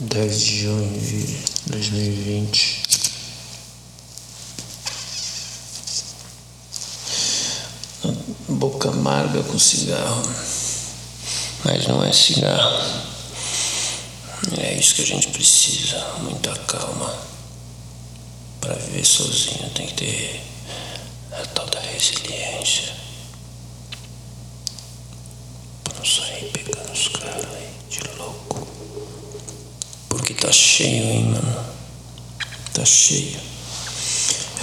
10 de junho de 2020. Boca amarga com cigarro, mas não é cigarro. É isso que a gente precisa, muita calma. Para viver sozinho tem que ter a tal da resiliência. Pra não sair pegando os caras aí de louco. Porque tá cheio, hein, mano? Tá cheio.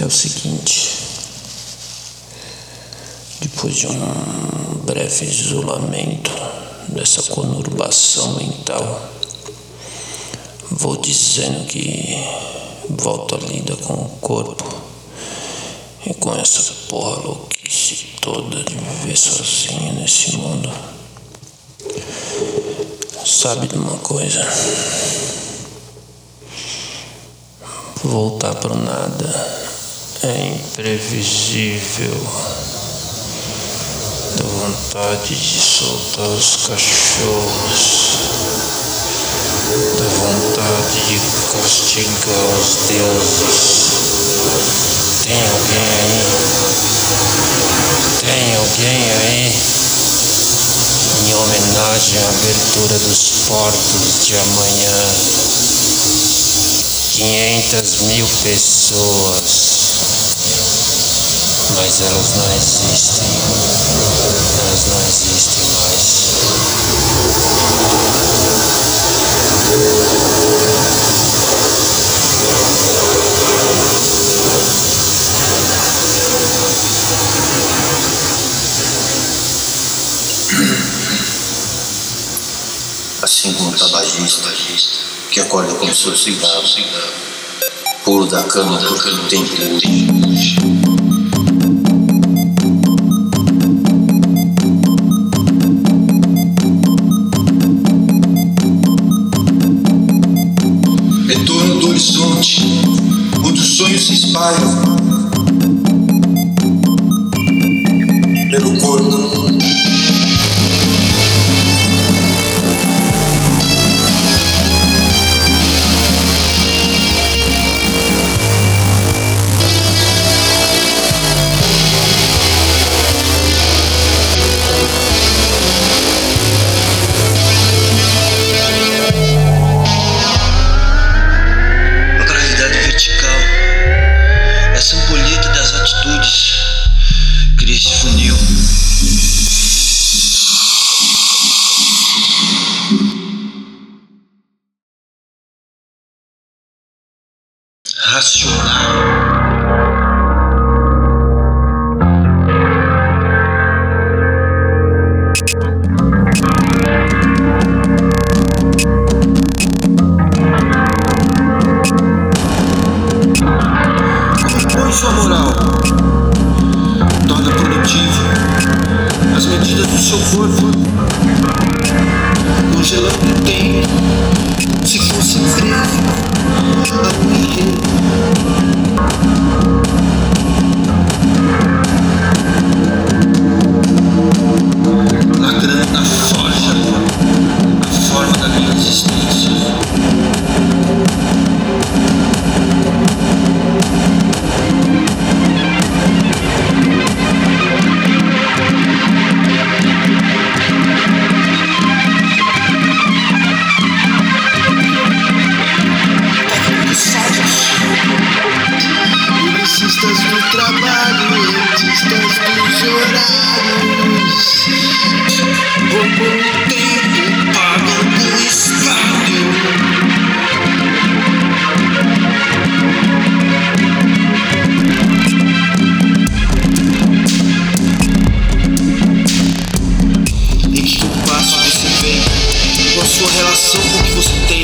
É o seguinte. Depois de um breve isolamento dessa conurbação mental, vou dizendo que volto a lida com o corpo e com essa porra louquice toda de viver sozinho nesse mundo. Sabe de uma coisa? Voltar pro nada é imprevisível. Dá vontade de soltar os cachorros. Dá vontade de castigar os deuses. Tem alguém aí? Tem alguém aí? Em homenagem à abertura dos portos de amanhã. 500 mil pessoas. Mas elas não existem. Elas não existem mais. assim como o tabagista que acorda com seu cigarro, puro da cama porque não tem puro. Retorno do horizonte, onde os sonhos se espalham pelo corpo. Racional. Sua moral. Torna produtivo as medidas do seu corpo. Congelando o tempo. Se fosse relação com o que você tem?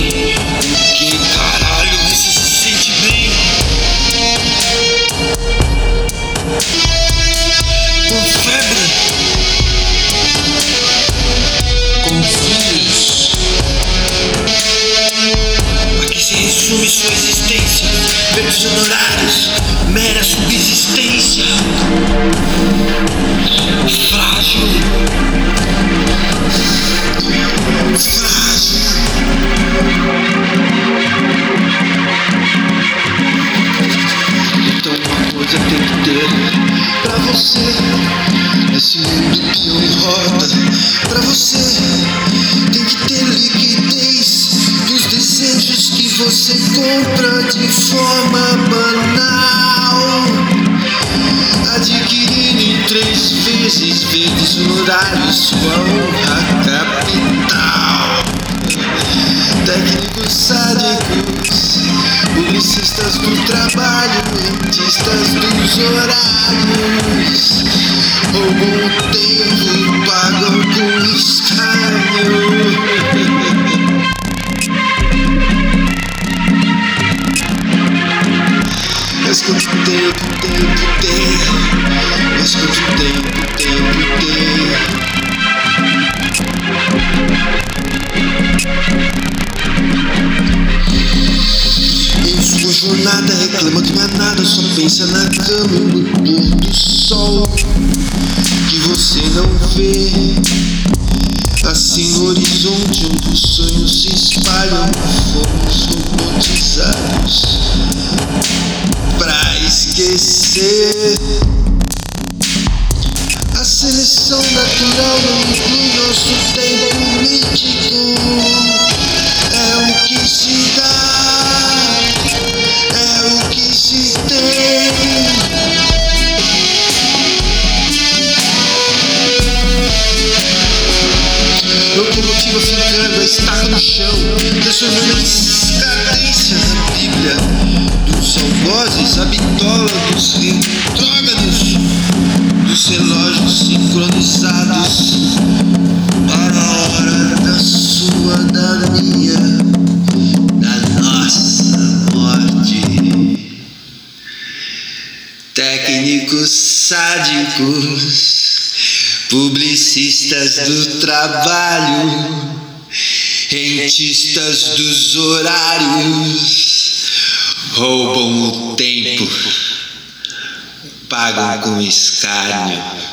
Você compra de forma banal, adquirindo em três vezes verdes horários sua honra capital. Técnicos sádicos, publicistas do trabalho, rentistas dos horários, roubam o tempo, pensa na cama no pôr do sol que você não vê. Assim no horizonte onde os sonhos se espalham, fomos robotizados pra esquecer. A seleção natural não inclui nosso tempo mítico. Transformando em cadência na Bíblia dos algozes, a bitola dos retrógrados, dos relógios sincronizados para a hora da sua, da minha, da nossa morte. Técnicos sádicos, publicistas do trabalho, rentistas dos horários, roubam o tempo, pagam com escárnio.